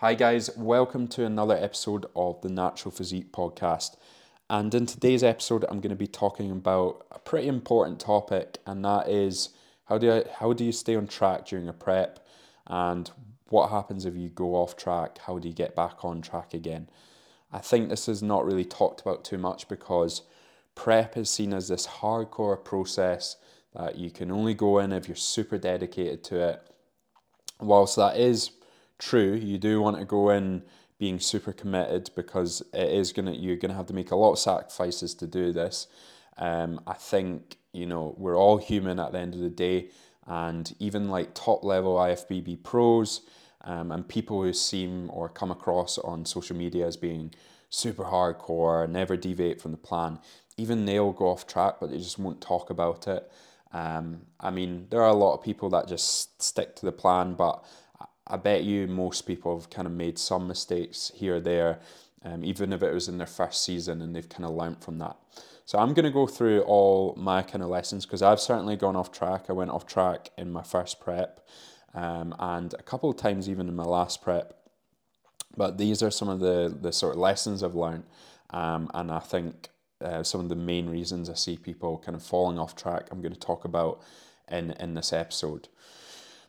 Hi, guys, welcome to another episode of the Natural Physique Podcast. And in today's episode, I'm going to be talking about a pretty important topic, and that is how do, I, how do you stay on track during a prep, and what happens if you go off track? How do you get back on track again? I think this is not really talked about too much because prep is seen as this hardcore process that you can only go in if you're super dedicated to it. Whilst that is true, you do want to go in being super committed because it is gonna you're gonna have to make a lot of sacrifices to do this. Um, I think you know we're all human at the end of the day, and even like top level IFBB pros um, and people who seem or come across on social media as being super hardcore, never deviate from the plan, even they'll go off track, but they just won't talk about it. Um, I mean, there are a lot of people that just stick to the plan, but I bet you most people have kind of made some mistakes here or there, um, even if it was in their first season and they've kind of learnt from that. So I'm going to go through all my kind of lessons because I've certainly gone off track. I went off track in my first prep um, and a couple of times even in my last prep. But these are some of the, the sort of lessons I've learned. Um, and I think uh, some of the main reasons I see people kind of falling off track I'm going to talk about in, in this episode.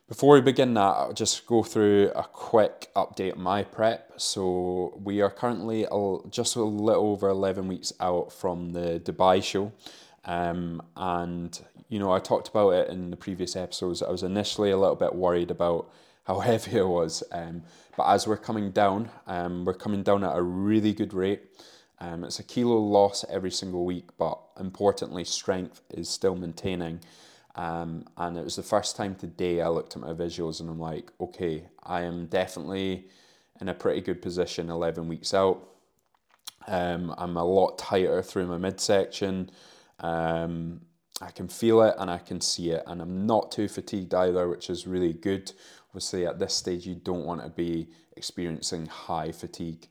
Before we begin that, I'll just go through a quick update on my prep. So we are currently just a little over 11 weeks out from the Dubai show. Um, and, you know, I talked about it in the previous episodes. I was initially a little bit worried about how heavy it was. Um, but as we're coming down, um, we're coming down at a really good rate. Um, it's a kilo loss every single week, but importantly, strength is still maintaining. Um, and it was the first time today I looked at my visuals and I'm like, okay, I am definitely in a pretty good position 11 weeks out. Um, I'm a lot tighter through my midsection. Um, I can feel it and I can see it, and I'm not too fatigued either, which is really good. Obviously, at this stage, you don't want to be experiencing high fatigue.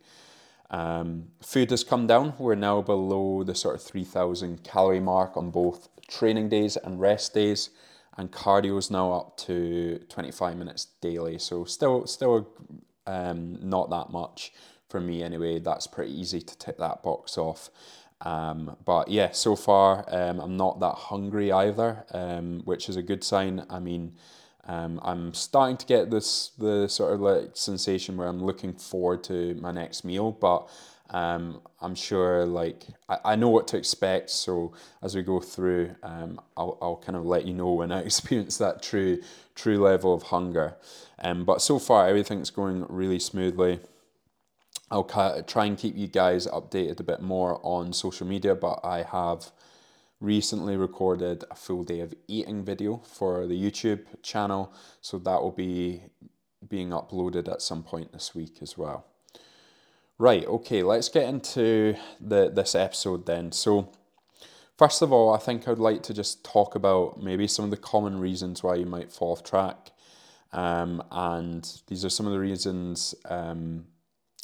Um, food has come down. We're now below the sort of 3,000 calorie mark on both training days and rest days, and cardio is now up to 25 minutes daily. So still, still um, not that much for me anyway. That's pretty easy to tick that box off. Um, but yeah, so far um, I'm not that hungry either, um, which is a good sign. I mean, um, I'm starting to get this the sort of like sensation where I'm looking forward to my next meal, but um, I'm sure like I, I know what to expect. So as we go through, um, I'll, I'll kind of let you know when I experience that true true level of hunger. Um, but so far everything's going really smoothly. I'll try and keep you guys updated a bit more on social media, but I have recently recorded a full day of eating video for the YouTube channel, so that will be being uploaded at some point this week as well. Right, okay, let's get into the this episode then. So, first of all, I think I'd like to just talk about maybe some of the common reasons why you might fall off track. Um, and these are some of the reasons um,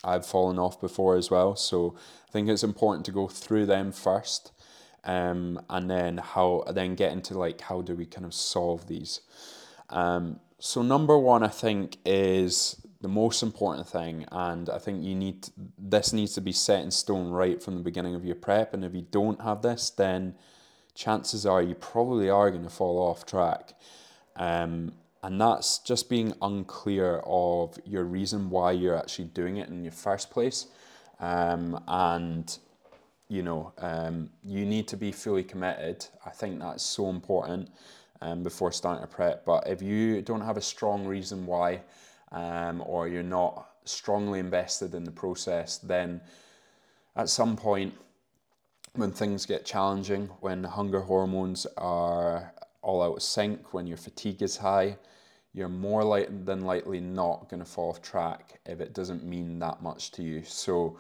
I've fallen off before as well. So, I think it's important to go through them first. Um, and then how then get into like how do we kind of solve these um, so number one i think is the most important thing, and I think you need this needs to be set in stone right from the beginning of your prep. And if you don't have this, then chances are you probably are going to fall off track. Um, and that's just being unclear of your reason why you're actually doing it in your first place. Um, and you know, um, you need to be fully committed. I think that's so important um, before starting a prep. But if you don't have a strong reason why, um, or you're not strongly invested in the process, then at some point when things get challenging, when hunger hormones are all out of sync, when your fatigue is high, you're more like than likely not going to fall off track if it doesn't mean that much to you. So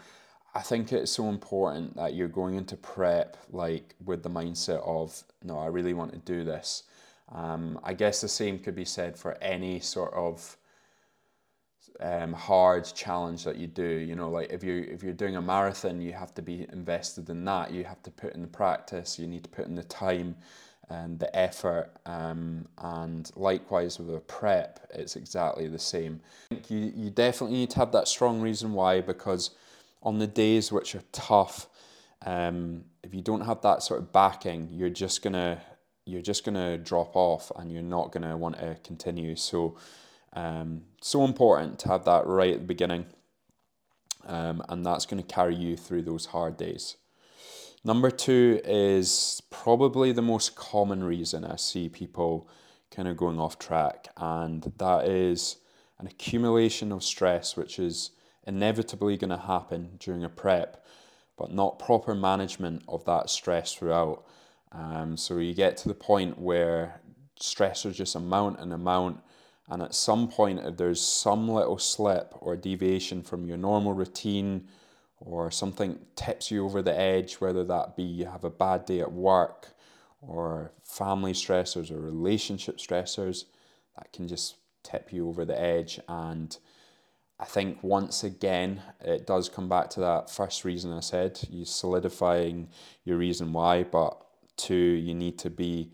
I think it's so important that you're going into prep like with the mindset of no, I really want to do this. Um, I guess the same could be said for any sort of um, hard challenge that you do. You know, like if you if you're doing a marathon, you have to be invested in that. You have to put in the practice. You need to put in the time. and the effort. Um, and likewise with a prep, it's exactly the same. You, you definitely need to have that strong reason why because on the days which are tough, um, if you don't have that sort of backing, you're just gonna you're just gonna drop off and you're not gonna want to continue. So, um, so important to have that right at the beginning, um, and that's to carry you through those hard days. Number two is probably the most common reason I see people kind of going off track, and that is an accumulation of stress, which is inevitably going to happen during a prep, but not proper management of that stress throughout. Um, so you get to the point where stressors just amount and amount, and at some point, if there's some little slip or deviation from your normal routine, or something tips you over the edge, whether that be you have a bad day at work, or family stressors, or relationship stressors, that can just tip you over the edge and I think once again, it does come back to that first reason I said, you solidifying your reason why, but two, you need to be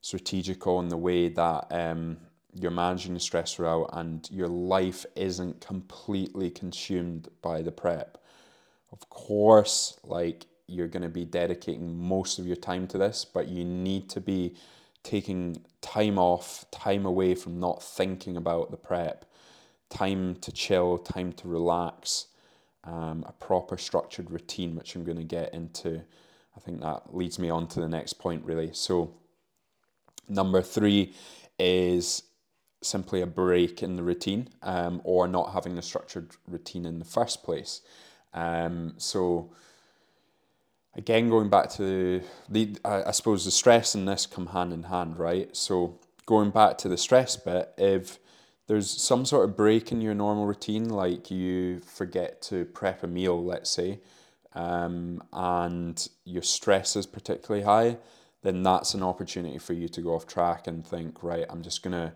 strategical in the way that um, you're managing the stress throughout and your life isn't completely consumed by the prep. Of course, like you're going to be dedicating most of your time to this, but you need to be taking time off, time away from not thinking about the prep time to chill, time to relax, um, a proper structured routine, which I'm going to get into. I think that leads me on to the next point, really. So, number three is simply a break in the routine um, or not having a structured routine in the first place. Um, so, again, going back to the, I, I suppose the stress and this come hand in hand, right? So, going back to the stress bit, if there's some sort of break in your normal routine, like you forget to prep a meal, let's say, um, and your stress is particularly high, then that's an opportunity for you to go off track and think, right, I'm just gonna,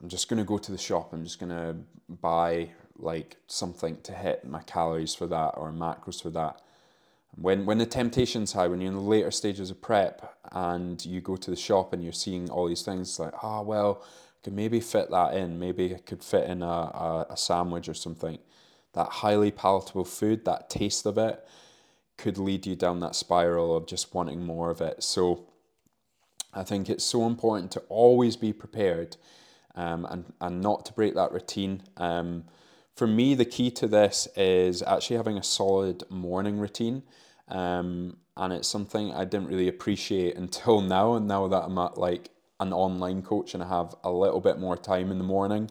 I'm just gonna go to the shop. I'm just gonna buy like something to hit my calories for that or macros for that. When when the temptation's high, when you're in the later stages of prep and you go to the shop and you're seeing all these things like, ah, oh, well, could maybe fit that in. Maybe it could fit in a, a, a sandwich or something. That highly palatable food, that taste of it, could lead you down that spiral of just wanting more of it. So I think it's so important to always be prepared um, and, and not to break that routine. Um, for me, the key to this is actually having a solid morning routine. Um, and it's something I didn't really appreciate until now. And now that I'm at like an online coach and I have a little bit more time in the morning.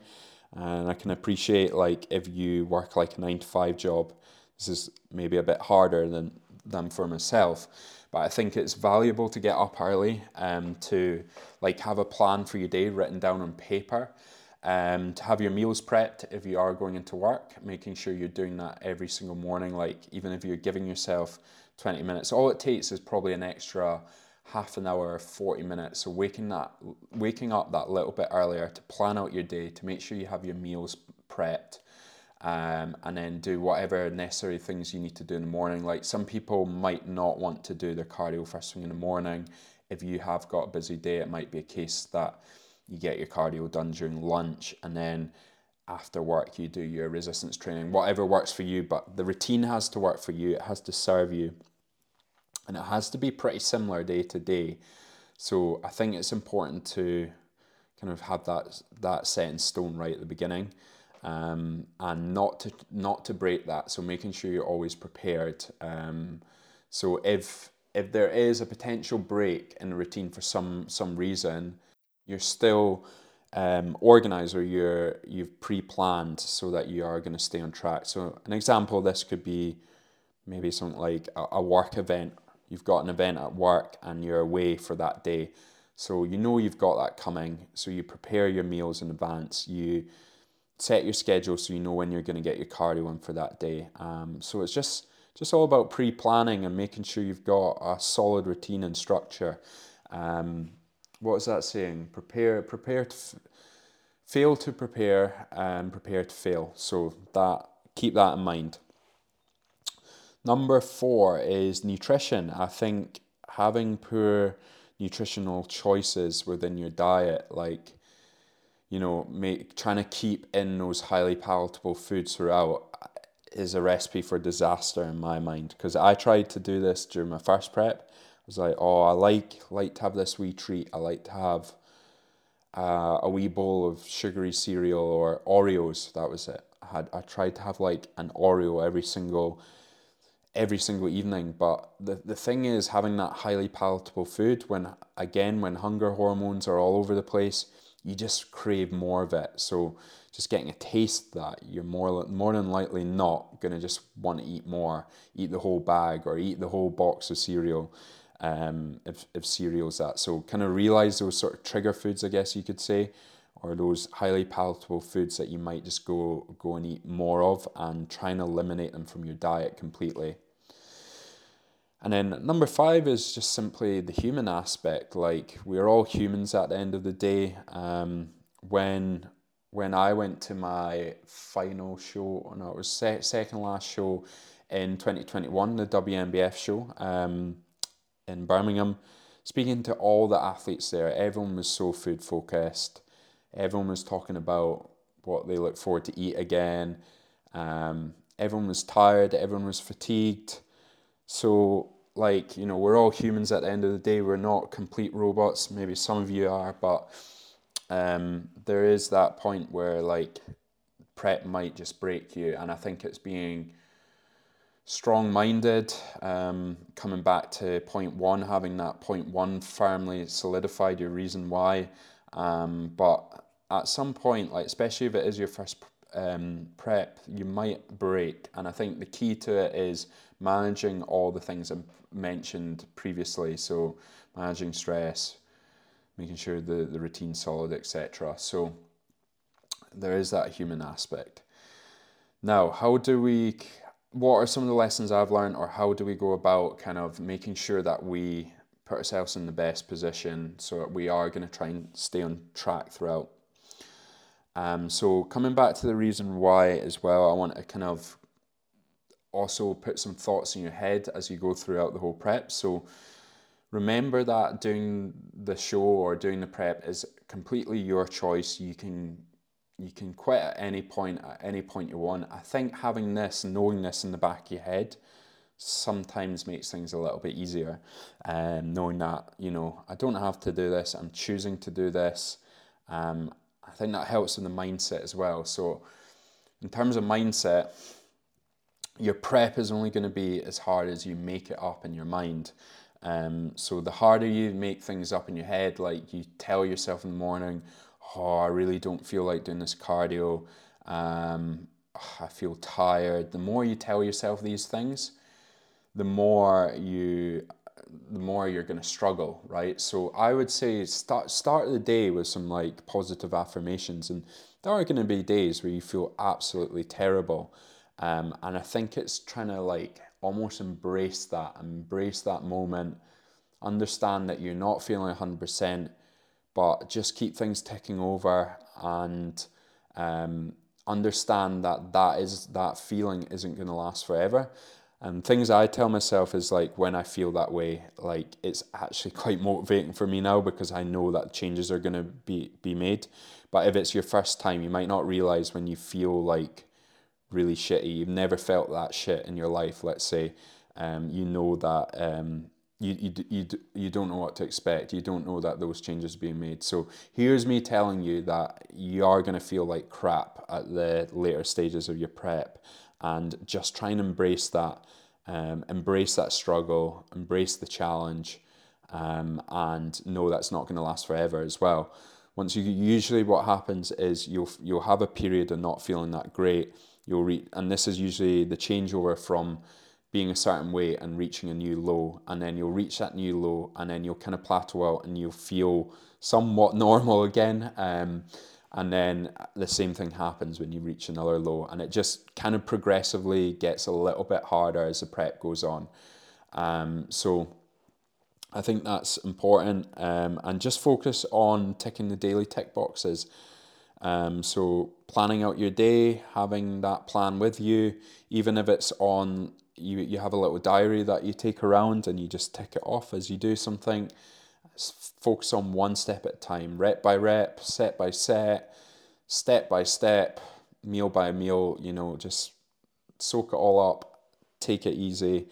And I can appreciate like if you work like a nine to five job, this is maybe a bit harder than than for myself. But I think it's valuable to get up early um, to like have a plan for your day written down on paper. Um, to have your meals prepped if you are going into work, making sure you're doing that every single morning. Like even if you're giving yourself 20 minutes, all it takes is probably an extra half an hour, 40 minutes. So waking that waking up that little bit earlier to plan out your day, to make sure you have your meals prepped. Um, and then do whatever necessary things you need to do in the morning. Like some people might not want to do their cardio first thing in the morning. If you have got a busy day, it might be a case that you get your cardio done during lunch and then after work you do your resistance training, whatever works for you. But the routine has to work for you, it has to serve you and it has to be pretty similar day to day. So I think it's important to kind of have that that set in stone right at the beginning, um, and not to not to break that. So making sure you're always prepared. Um, so if if there is a potential break in the routine for some some reason, you're still um, organized or you're you've pre-planned so that you are going to stay on track. So an example of this could be maybe something like a, a work event you've got an event at work and you're away for that day. So you know you've got that coming. So you prepare your meals in advance. You set your schedule so you know when you're going to get your cardio in for that day. Um, so it's just just all about pre-planning and making sure you've got a solid routine and structure. Um, what is that saying? Prepare, prepare to f- fail to prepare, and prepare to fail. So that keep that in mind. Number four is nutrition. I think having poor nutritional choices within your diet, like you know, make trying to keep in those highly palatable foods throughout is a recipe for disaster in my mind. Because I tried to do this during my first prep. I was like, oh, I like like to have this wee treat. I like to have uh, a wee bowl of sugary cereal or Oreos. That was it. I had I tried to have like an Oreo every single every single evening. But the, the thing is having that highly palatable food when again when hunger hormones are all over the place, you just crave more of it. So just getting a taste that you're more more than likely not gonna just want to eat more, eat the whole bag or eat the whole box of cereal. Um, if, if cereal's that. So kind of realize those sort of trigger foods, I guess you could say, or those highly palatable foods that you might just go go and eat more of and try and eliminate them from your diet completely. And then number five is just simply the human aspect. Like we're all humans at the end of the day. Um, when when I went to my final show, no, it was se- second last show in 2021, the WNBF show um, in Birmingham, speaking to all the athletes there, everyone was so food focused. Everyone was talking about what they look forward to eat again. Um, everyone was tired, everyone was fatigued. So, like, you know, we're all humans at the end of the day. We're not complete robots. Maybe some of you are, but um, there is that point where, like, prep might just break you. And I think it's being strong minded, um, coming back to point one, having that point one firmly solidified your reason why. Um, but at some point, like, especially if it is your first um, prep, you might break. And I think the key to it is managing all the things I mentioned previously. So, managing stress, making sure the, the routine's solid, etc. So, there is that human aspect. Now, how do we, what are some of the lessons I've learned, or how do we go about kind of making sure that we put ourselves in the best position so that we are going to try and stay on track throughout? Um, so coming back to the reason why as well, I want to kind of also put some thoughts in your head as you go throughout the whole prep. So remember that doing the show or doing the prep is completely your choice. You can you can quit at any point at any point you want. I think having this, knowing this in the back of your head, sometimes makes things a little bit easier. Um, knowing that you know I don't have to do this. I'm choosing to do this. Um, I think that helps in the mindset as well. So, in terms of mindset, your prep is only going to be as hard as you make it up in your mind. Um, so, the harder you make things up in your head, like you tell yourself in the morning, Oh, I really don't feel like doing this cardio, um, I feel tired. The more you tell yourself these things, the more you the more you're going to struggle, right? So I would say start start the day with some like positive affirmations, and there are going to be days where you feel absolutely terrible, um, and I think it's trying to like almost embrace that, embrace that moment, understand that you're not feeling hundred percent, but just keep things ticking over and um, understand that that is that feeling isn't going to last forever and things I tell myself is like when I feel that way, like it's actually quite motivating for me now because I know that changes are gonna be be made. But if it's your first time, you might not realize when you feel like really shitty. You've never felt that shit in your life. Let's say, um, you know that um, you, you, you, you don't know what to expect. You don't know that those changes being made. So here's me telling you that you are going to feel like crap at the later stages of your prep and just try and embrace that, um, embrace that struggle, embrace the challenge, um, and know that's not going to last forever as well. Once you usually what happens is you'll you'll have a period of not feeling that great. You'll reach, and this is usually the changeover from being a certain weight and reaching a new low, and then you'll reach that new low, and then you'll kind of plateau out, and you'll feel somewhat normal again. Um, and then the same thing happens when you reach another low and it just kind of progressively gets a little bit harder as the prep goes on. Um, so i think that's important. Um, and just focus on ticking the daily tick boxes. Um, so planning out your day having that plan with you even if it's on you, you have a little diary that you take around and you just tick it off as you do something focus on one step at a time, rep by rep, set by set, step by step, meal by meal, you know, just soak it all up, take it easy.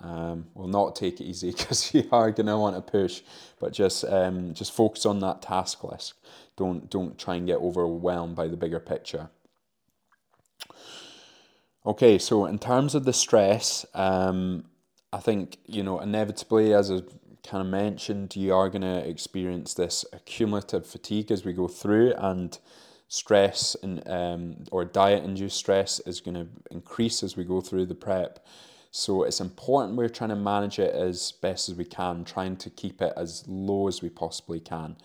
Um, well, not take it easy because you are gonna want to push, but just um, just focus on that task list. Don't don't try and get overwhelmed by the bigger picture. Okay, so in terms of the stress, um, I think you know inevitably, as I kind of mentioned, you are going to experience this accumulative fatigue as we go through, and stress and um, or diet induced stress is going to increase as we go through the prep. So it's important we're trying to manage it as best as we can, trying to keep it as low as we possibly can.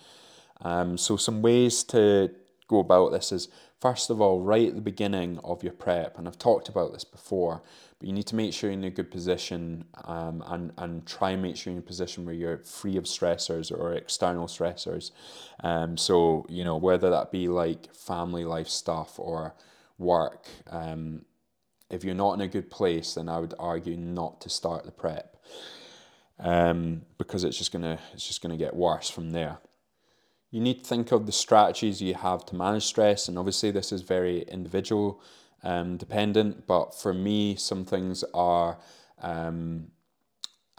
Um, so some ways to go about this is first of all, right at the beginning of your prep, and I've talked about this before, but you need to make sure you're in a good position um, and, and try and make sure you're in a position where you're free of stressors or external stressors. Um, so, you know, whether that be like family life stuff or work, um, if you're not in a good place, then I would argue not to start the prep um, because it's just gonna it's just gonna get worse from there. You need to think of the strategies you have to manage stress, and obviously this is very individual um, dependent. But for me, some things are um,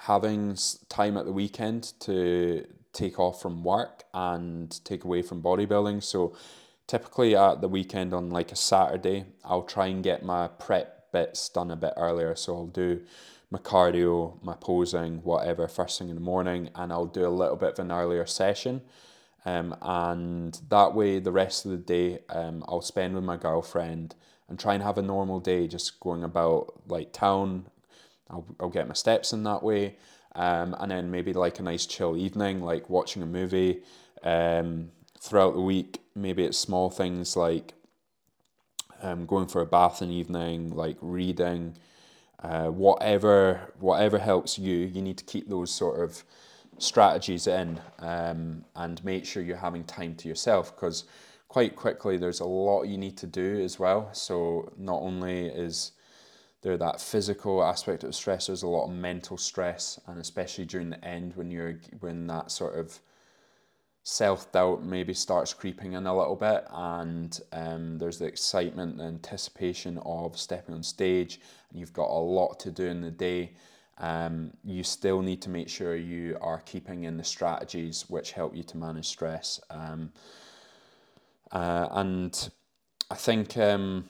having time at the weekend to take off from work and take away from bodybuilding. So typically at the weekend on like a Saturday, I'll try and get my prep bits done a bit earlier. So I'll do my cardio, my posing, whatever, first thing in the morning, and I'll do a little bit of an earlier session. Um, and that way, the rest of the day, um, I'll spend with my girlfriend and try and have a normal day, just going about like town. I'll, I'll get my steps in that way. Um, and then maybe like a nice chill evening, like watching a movie. Um, throughout the week, maybe it's small things like um, going for a bath in the evening, like reading, uh, whatever whatever helps you. You need to keep those sort of strategies in um, and make sure you're having time to yourself because quite quickly there's a lot you need to do as well. So not only is there that physical aspect of stress, there's a lot of mental stress, and especially during the end when you're when that sort of self doubt maybe starts creeping in a little bit, and um, there's the excitement, the anticipation of stepping on stage, and you've got a lot to do in the day. Um, you still need to make sure you are keeping in the strategies which help you to manage stress. Um, uh, and I think um,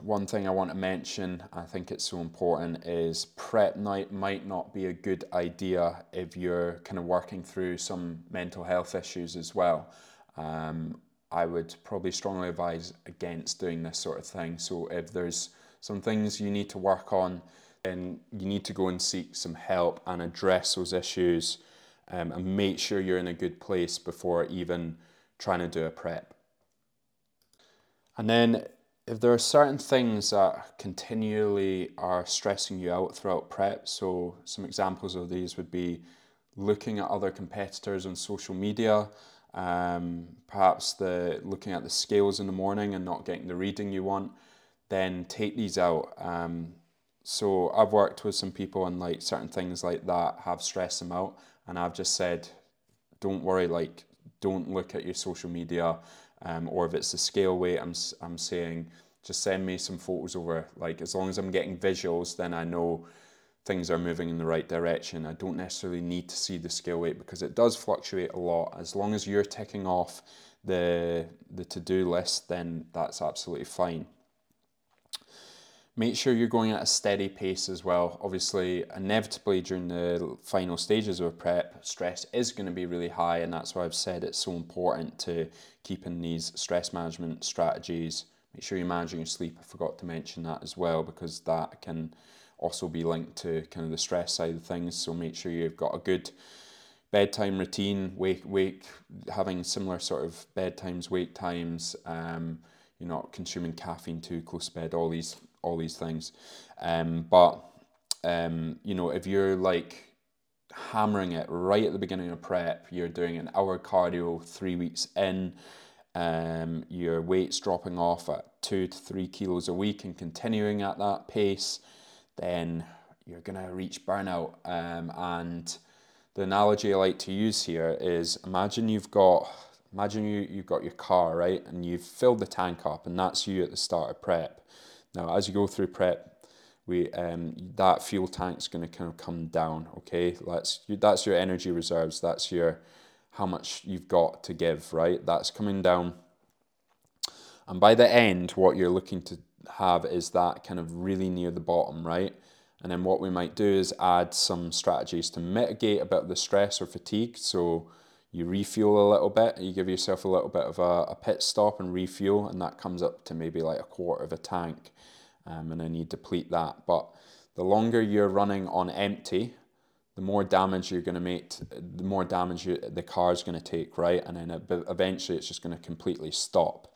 one thing I want to mention, I think it's so important, is prep night might not be a good idea if you're kind of working through some mental health issues as well. Um, I would probably strongly advise against doing this sort of thing. So if there's some things you need to work on, then you need to go and seek some help and address those issues um, and make sure you're in a good place before even trying to do a prep. And then if there are certain things that continually are stressing you out throughout prep, so some examples of these would be looking at other competitors on social media, um, perhaps the looking at the scales in the morning and not getting the reading you want, then take these out. Um, so I've worked with some people and like certain things like that have stressed them out, and I've just said, don't worry, like don't look at your social media um, or if it's the scale weight, I'm, I'm saying just send me some photos over. Like as long as I'm getting visuals, then I know things are moving in the right direction. I don't necessarily need to see the scale weight because it does fluctuate a lot. As long as you're ticking off the the to-do list, then that's absolutely fine. Make sure you're going at a steady pace as well. Obviously, inevitably during the final stages of a prep, stress is going to be really high, and that's why I've said it's so important to keep in these stress management strategies. Make sure you're managing your sleep. I forgot to mention that as well because that can also be linked to kind of the stress side of things. So make sure you've got a good bedtime routine, wake, wake, having similar sort of bedtimes, wake times. Um, you're not consuming caffeine too close to bed. All these all these things. Um, but um, you know, if you're like hammering it right at the beginning of prep, you're doing an hour cardio three weeks in, um, your weight's dropping off at two to three kilos a week and continuing at that pace, then you're gonna reach burnout. Um, and the analogy I like to use here is imagine you've got imagine you, you've got your car, right? And you've filled the tank up and that's you at the start of prep. Now as you go through prep, we um, that fuel tank's going to kind of come down, okay? That's that's your energy reserves, that's your how much you've got to give, right? That's coming down. And by the end, what you're looking to have is that kind of really near the bottom, right? And then what we might do is add some strategies to mitigate a bit of the stress or fatigue. So you refuel a little bit, you give yourself a little bit of a, a pit stop and refuel, and that comes up to maybe like a quarter of a tank. Um, and then you deplete that. But the longer you're running on empty, the more damage you're going to make, the more damage you, the car's going to take, right? And then eventually it's just going to completely stop.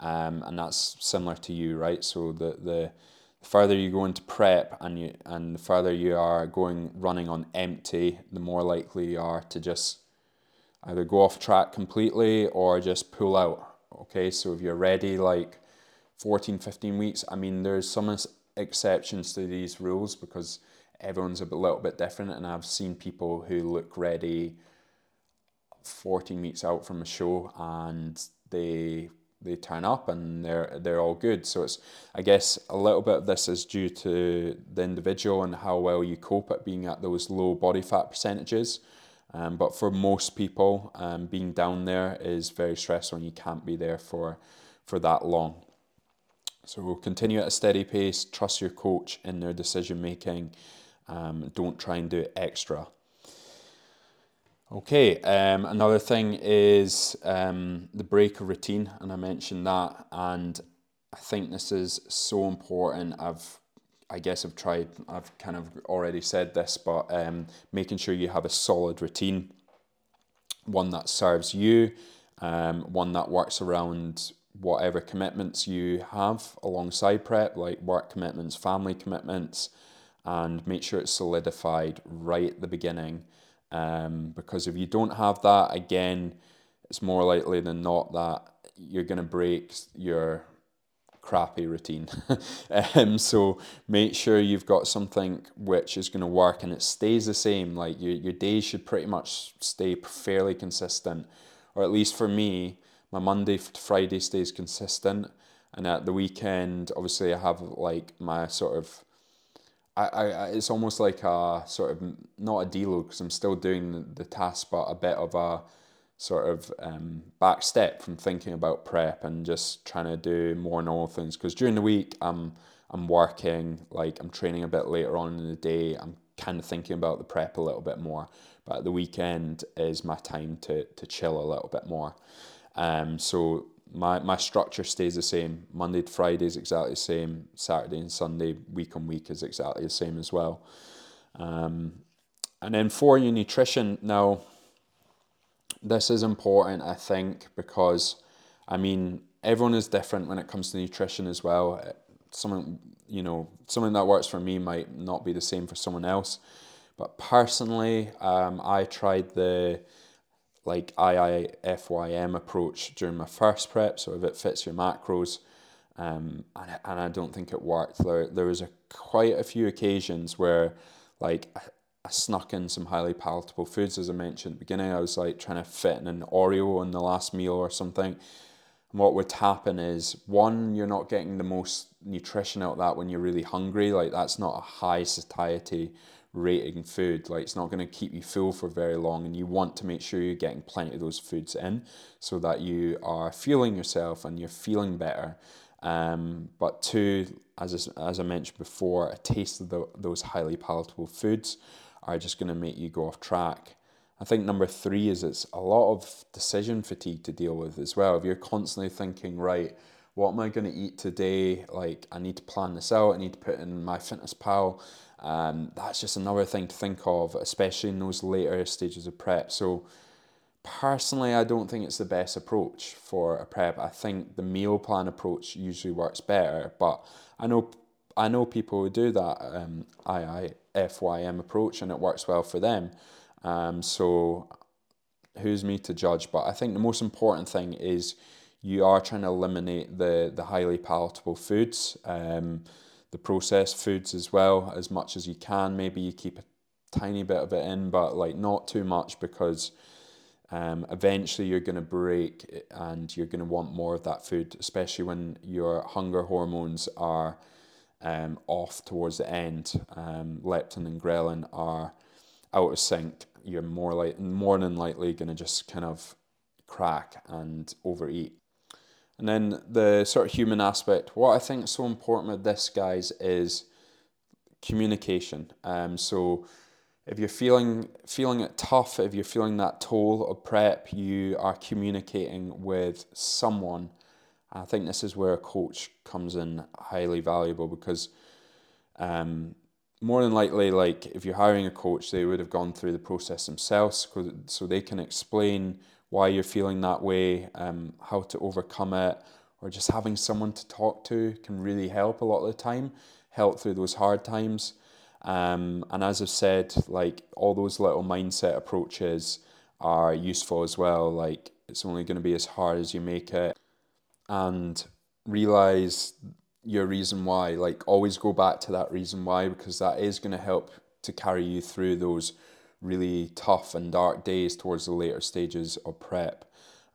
Um, and that's similar to you, right? So the, the the further you go into prep and you and the further you are going running on empty, the more likely you are to just either go off track completely or just pull out. Okay, so if you're ready like 14, 15 weeks, I mean, there's some exceptions to these rules because everyone's a little bit different, and I've seen people who look ready 14 weeks out from a show and they they turn up and they're they're all good. So it's I guess a little bit of this is due to the individual and how well you cope at being at those low body fat percentages. Um, but for most people, um, being down there is very stressful and you can't be there for for that long. So continue at a steady pace, trust your coach in their decision making, um, don't try and do extra. Okay, um, another thing is um, the break of routine, and I mentioned that, and I think this is so important. I've, I guess I've tried, I've kind of already said this, but um, making sure you have a solid routine, one that serves you, um, one that works around whatever commitments you have alongside prep, like work commitments, family commitments, and make sure it's solidified right at the beginning um, because if you don't have that, again, it's more likely than not that you're going to break your crappy routine. um, so make sure you've got something which is going to work and it stays the same. Like your, your days should pretty much stay fairly consistent, or at least for me, my Monday to Friday stays consistent. And at the weekend, obviously, I have like my sort of I, I, it's almost like a sort of not a deload because I'm still doing the, task, but a bit of a sort of um, back step from thinking about prep and just trying to do more normal things. Because during the week, I'm I'm working, like I'm training a bit later on in the day. I'm kind of thinking about the prep a little bit more. But the weekend is my time to to chill a little bit more. Um, so my, my structure stays the same. Monday to Friday is exactly the same. Saturday and Sunday, week on week, is exactly the same as well. Um, and then for your nutrition, now, this is important, I think, because I mean, everyone is different when it comes to nutrition as well. Something, you know, something that works for me might not be the same for someone else. But personally, um, I tried the like IIFYM approach during my first prep, so if it fits your macros, um, and, and I don't think it worked. There, there was a, quite a few occasions where like I, I snuck in some highly palatable foods, as I mentioned at the beginning. I was like trying to fit in an Oreo in the last meal or something. And what would happen is one, you're not getting the most nutrition out of that when you're really hungry. Like that's not a high satiety rating food. Like it's not going to keep you full for very long, and you want to make sure you're getting plenty of those foods in so that you are fueling yourself and you're feeling better. Um, but two, as, as I mentioned before, a taste of the, those highly palatable foods are just going to make you go off track. I think number three is it's a lot of decision fatigue to deal with as well. If you're constantly thinking, right, what am I going to eat today? Like, I need to plan this out. I need to put in MyFitnessPal. Um, that's just another thing to think of, especially in those later stages of prep. So, personally, I don't think it's the best approach for a prep. I think the meal plan approach usually works better, but I know I know people who do that um, IIFYM approach and it works well for them. Um, so, who's me to judge? But I think the most important thing is you are trying to eliminate the the highly palatable foods. Um, the processed foods as well as much as you can. Maybe you keep a tiny bit of it in, but like not too much because um, eventually you're going to break and you're going to want more of that food, especially when your hunger hormones are um, off towards the end. Um, leptin and ghrelin are out of sync. You're more like more than likely going to just kind of crack and overeat. And then the sort of human aspect. What I think is so important with this, guys, is communication. Um, so if you're feeling feeling it tough, if you're feeling that toll of prep, you are communicating with someone. I think this is where a coach comes in highly valuable because um, more than likely, like if you're hiring a coach, they would have gone through the process themselves, so they can explain why you're feeling that way, um, how to overcome it, or just having someone to talk to can really help a lot of the time, help through those hard times. Um, and as I've said, like all those little mindset approaches are useful as well. Like it's only going to be as hard as you make it, and realize your reason why. Like always go back to that reason why because that is going to help to carry you through those really tough and dark days towards the later stages of prep.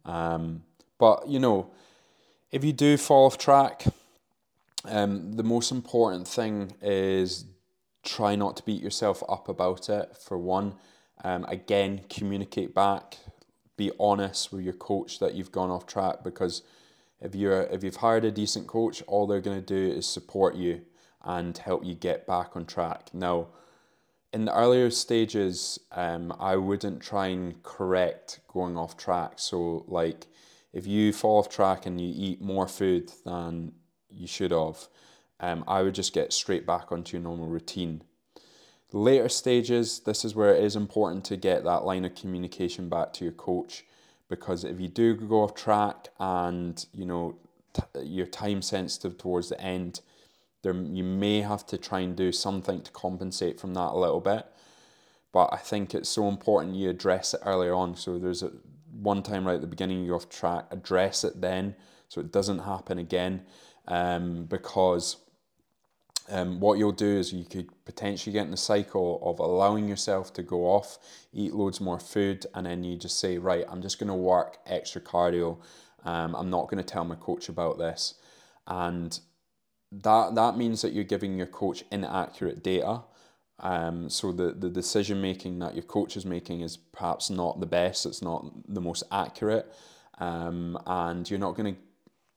Um, but you know, if you do fall off track, um, the most important thing is try not to beat yourself up about it. For one, um, again, communicate back. Be honest with your coach that you've gone off track because if you're if you've hired a decent coach, all they're going to do is support you and help you get back on track. Now, in the earlier stages, um, I wouldn't try and correct going off track. So, like, if you fall off track and you eat more food than you should have, um, I would just get straight back onto your normal routine. Later stages, this is where it is important to get that line of communication back to your coach because if you do go off track and you know t- you're time sensitive towards the end, there you may have to try and do something to compensate from that a little bit. But I think it's so important you address it earlier on. So there's a one time right at the beginning you're off track, address it then so it doesn't happen again. Um, because um, what you'll do is you could potentially get in the cycle of allowing yourself to go off, eat loads more food, and then you just say, right, I'm just going to work extra cardio. Um, I'm not going to tell my coach about this. And that that means that you're giving your coach inaccurate data. Um, so the, the decision making that your coach is making is perhaps not the best. It's not the most accurate, um, and you're not going to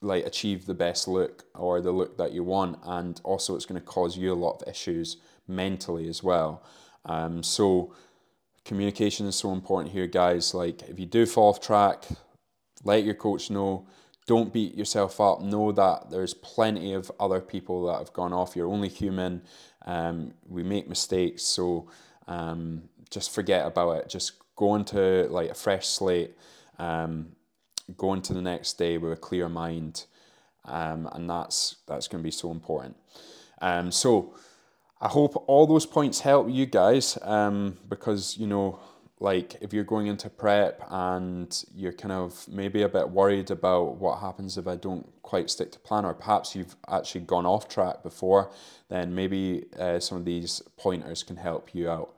like achieve the best look or the look that you want. And also, it's going to cause you a lot of issues mentally as well. Um, so communication is so important here, guys. Like if you do fall off track, let your coach know don't beat yourself up. Know that there's plenty of other people that have gone off. You're only human. Um, we make mistakes, so um, just forget about it. Just go into like a fresh slate. Um, go into the next day with a clear mind, um, and that's that's going to be so important. Um, so I hope all those points help you guys um, because you know like if you're going into prep and you're kind of maybe a bit worried about what happens if I don't quite stick to plan, or perhaps you've actually gone off track before, then maybe uh, some of these pointers can help you out.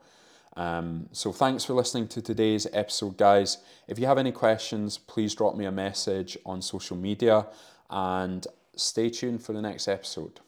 Um, so thanks for listening to today's episode, guys. If you have any questions, please drop me a message on social media and stay tuned for the next episode.